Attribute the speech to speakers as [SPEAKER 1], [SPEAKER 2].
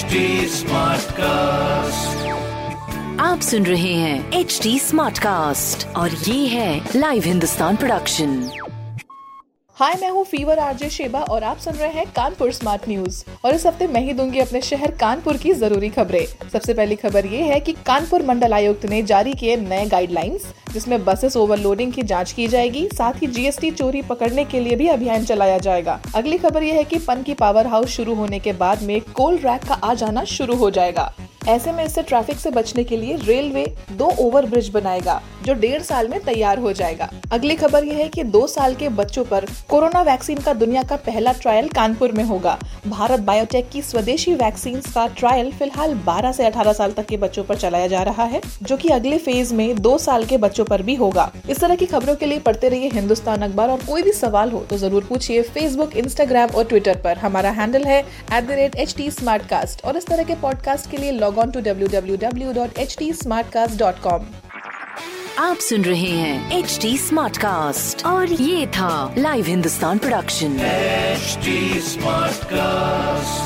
[SPEAKER 1] HD cast
[SPEAKER 2] आप सुन रहे हैं एच डी स्मार्ट कास्ट और ये है लाइव हिंदुस्तान प्रोडक्शन
[SPEAKER 3] हाय मैं हूँ फीवर आरजे शेबा और आप सुन रहे हैं कानपुर स्मार्ट न्यूज़ और इस हफ़्ते मैं ही दूँगी अपने शहर कानपुर की ज़रूरी खबरें। सबसे पहली खबर ये है कि कानपुर मंडल आयुक्त ने जारी किए नए गाइडलाइंस जिसमें बसेस ओवरलोडिंग की जाँच की जाएगी, साथ ही जीएसटी चोरी पकड़ने के लिए भी अभियान चलाया जाएगा। अगली खबर यह है कि पन की पावर हाउस शुरू होने के बाद में कोल रैक का आ जाना शुरू हो जाएगा। ऐसे में इससे ट्रैफ़िक से बचने के लिए रेलवे दो ओवर ब्रिज बनाएगा, जो डेढ़ साल में तैयार हो जाएगा। अगली खबर यह है कि दो साल के बच्चों पर कोरोना वैक्सीन का दुनिया का पहला ट्रायल कानपुर में होगा। भारत बायोटेक की स्वदेशी वैक्सीन का ट्रायल फ़िलहाल 12 से 18 साल तक के बच्चों पर चलाया जा रहा है, जो कि अगले फ़ेज़ में दो साल के बच्चों पर भी होगा। इस तरह की खबरों के लिए पढ़ते रहिए हिंदुस्तान अखबार और कोई भी सवाल हो तो ज़रूर पूछिए फेसबुक इंस्टाग्राम और ट्विटर पर। हमारा हैंडल है एट और इस तरह के पॉडकास्ट के लिए लॉग ऑन टू कॉम
[SPEAKER 2] आप सुन रहे हैं एच टी स्मार्ट कास्ट और ये था live Hindustan production
[SPEAKER 1] smart Smartcast.